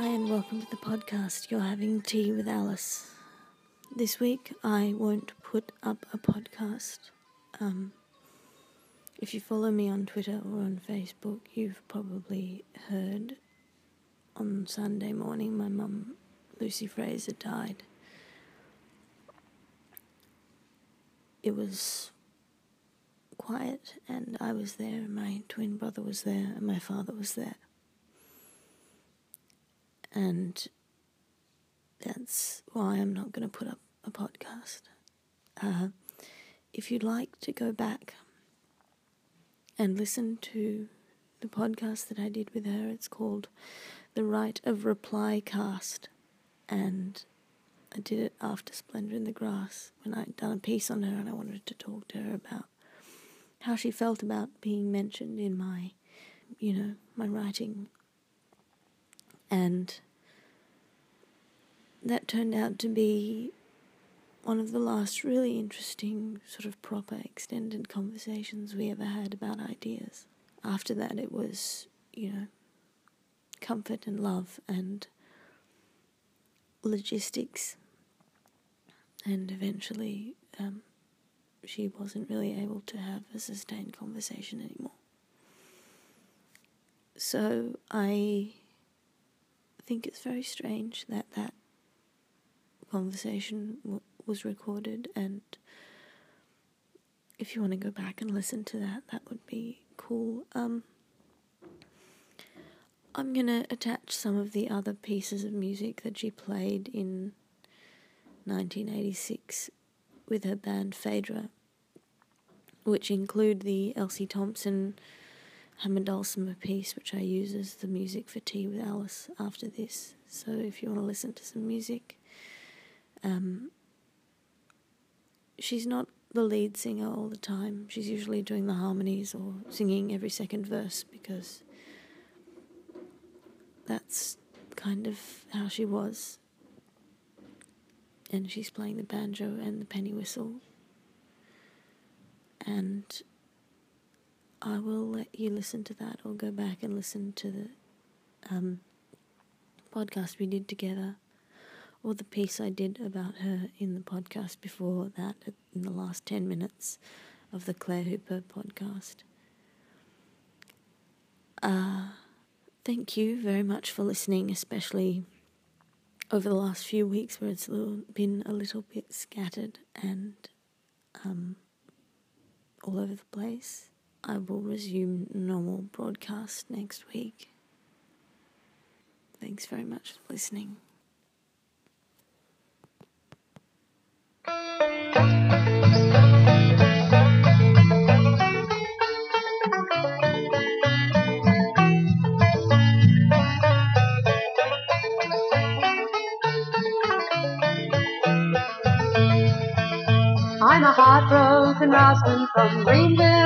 Hi, and welcome to the podcast. You're having tea with Alice. This week, I won't put up a podcast. Um, if you follow me on Twitter or on Facebook, you've probably heard on Sunday morning my mum, Lucy Fraser, died. It was quiet, and I was there, my twin brother was there, and my father was there. And that's why I'm not going to put up a podcast. Uh, if you'd like to go back and listen to the podcast that I did with her, it's called The Right of Reply Cast. And I did it after Splendour in the Grass when I'd done a piece on her and I wanted to talk to her about how she felt about being mentioned in my, you know, my writing and that turned out to be one of the last really interesting, sort of proper, extended conversations we ever had about ideas. After that, it was, you know, comfort and love and logistics. And eventually, um, she wasn't really able to have a sustained conversation anymore. So I think it's very strange that that conversation w- was recorded, and if you want to go back and listen to that, that would be cool. Um, I'm gonna attach some of the other pieces of music that she played in 1986 with her band Phaedra, which include the Elsie Thompson Hammered Dulcimer piece, which I use as the music for Tea with Alice after this. So if you want to listen to some music, um, she's not the lead singer all the time. She's usually doing the harmonies or singing every second verse because that's kind of how she was. And she's playing the banjo and the penny whistle. And I will let you listen to that or go back and listen to the um, podcast we did together or the piece I did about her in the podcast before that, in the last 10 minutes of the Claire Hooper podcast. Uh, thank you very much for listening, especially over the last few weeks where it's been a little bit scattered and um, all over the place. I will resume normal broadcast next week. Thanks very much for listening. I'm a heartbroken rascal from Greenville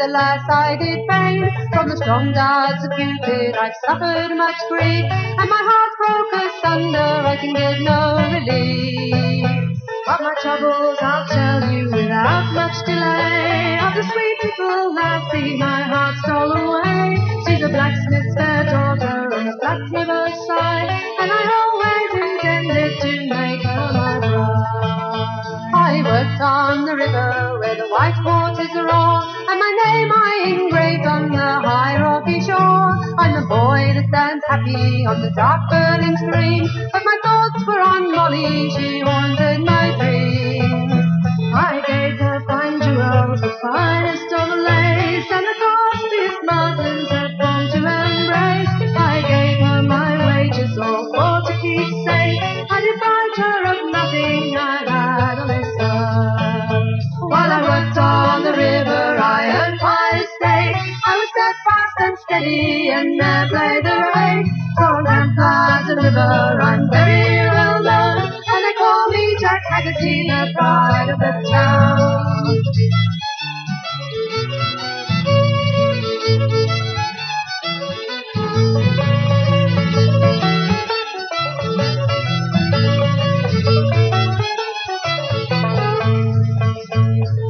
the lass I did fame. From the strong darts of Cupid I've suffered much grief, and my heart broke asunder. I can get no relief. But my troubles I'll tell you without much delay. Of the sweet little lassie my heart stole away. She's a blacksmith's fair daughter on the Black River side, happy on the dark burning stream, but my thoughts were on Molly, she haunted Jack Haggerty, the pride of the town.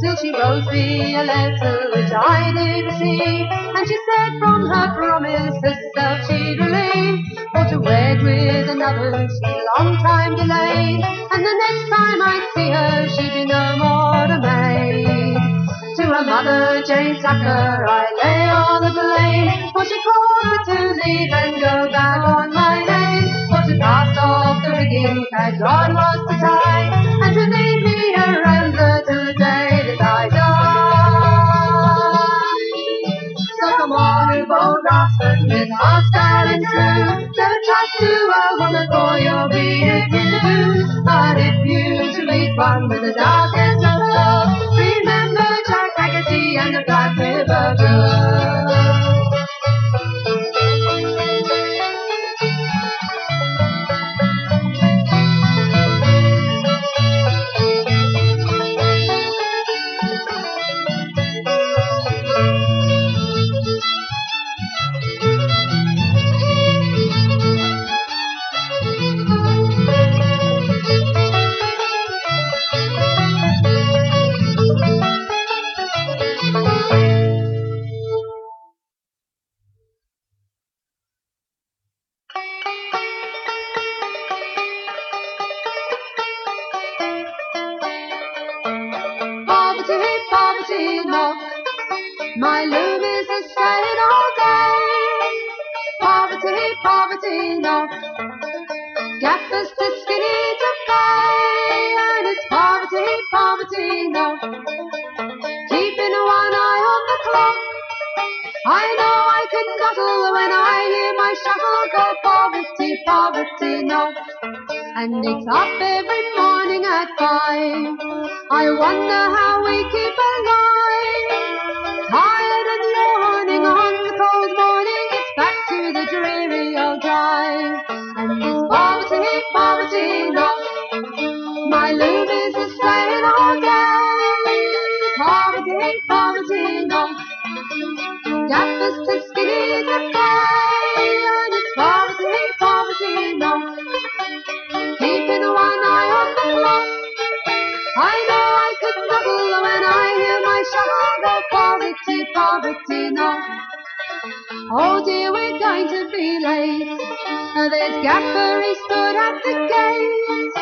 Till she wrote me a letter which I did see. And she said from her promise Tucker, I lay the blame, for she caused me to leave and go back on my name. For to cast off the rigging that God was to tie, and to leave me a rambler till the day that I die. So come on, you bold rascal, with heart stout and true. Never trust to a woman, for you'll be. But if you should meet one with a darkest I know I can nuzzle when I hear my shuttle go poverty, poverty, no. And it's up every morning at five. I wonder how we keep alive. Tired know I could knuckle when I hear my shuttle go poverty, poverty, no. Oh dear, we're going to be late. There's Gaffery stood at the gate.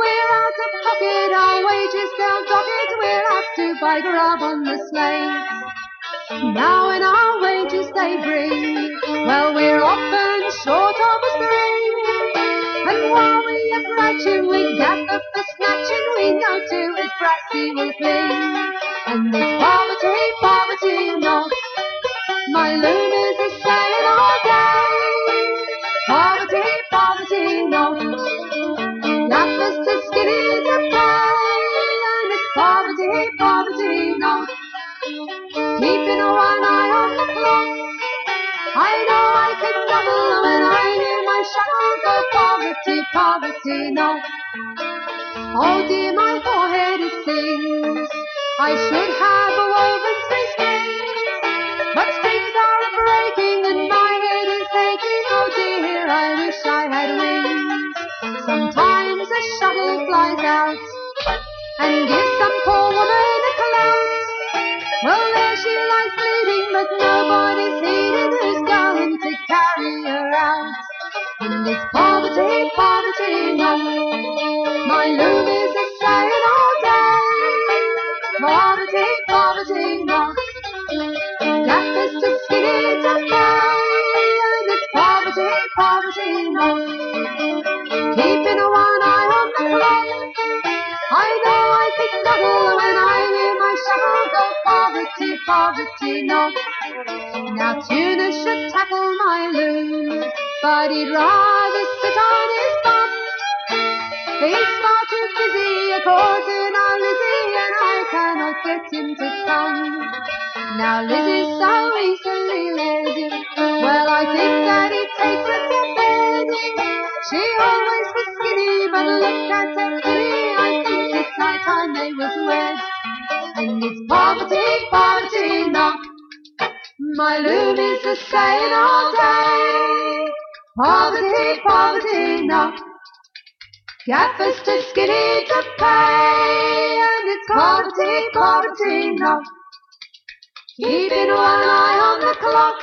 We're out of pocket, our wages they'll dock it. We'll have to buy grub on the slate. Now when our wages they bring, well we're often short too it's will fling. And it's poverty, poverty, no. My loom is a saying all day. Poverty, poverty, no. Gaffers too skinny to pay, and it's poverty, poverty, no. Keeping one eye on the clock. I know I can double when I hear my shuttle go poverty, poverty, no. Oh dear, my forehead it sings. I should have a woven three strings, but strings are breaking and my head is aching. Oh dear, I wish I had wings. Sometimes a shuttle flies out and gives some poor woman a clout. Well, there she lies bleeding, but nobody's heeding who's going to carry her out. And it's poverty, poverty, no. My loom is poverty, no. Keeping a one eye on the clock. I know I can double when I hear my shuttle go poverty, poverty, no. Now Tuner should tackle my loom, but he'd rather sit on his bum. He's far too busy a courting our Lizzie, and I cannot get him to come. Now Lizzie's so easily led, well I think that he My loom is a saying all day. Poverty, poverty, no. Gaffers too skinny to pay, and it's poverty, poverty, no. keeping one eye on the clock.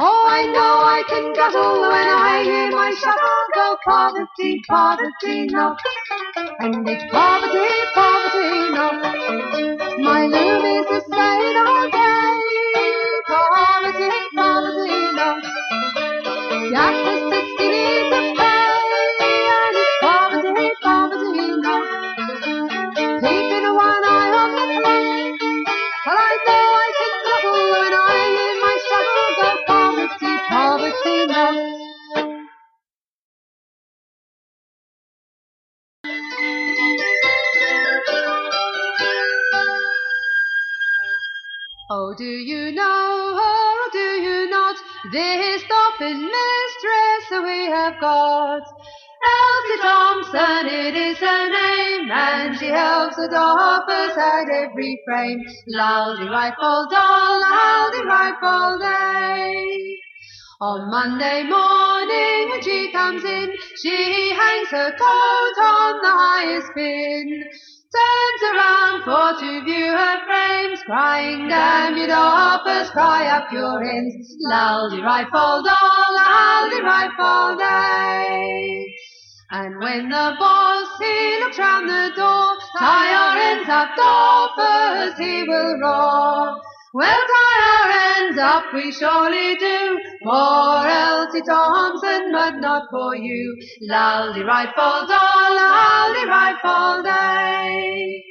Oh, I know I can guzzle when I hear my shuttle go poverty, poverty, no. And it's poverty, poverty, no. My loom is the same do you know, her or do you not, this doffing mistress we have got? Elsie Thompson, it is her name, and she helps the doffers at every frame. Loudy rifle doll, loudy rifle day. On Monday morning when she comes in, she hangs her coat on the highest pin. Turns around for to view her frames, crying, damn you doffers, cry up your ends. Loudy rifle doll, loudy rifle day. And when the boss he looks round the door, tie our ends up, doffers, he will roar. Well, tie our ends up, we surely do, for Elsie Thompson, but not for you. Loudy rifle doll, loudy rifle day.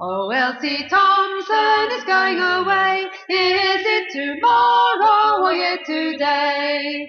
Oh, Elsie Thompson is going away. Is it tomorrow or yet today?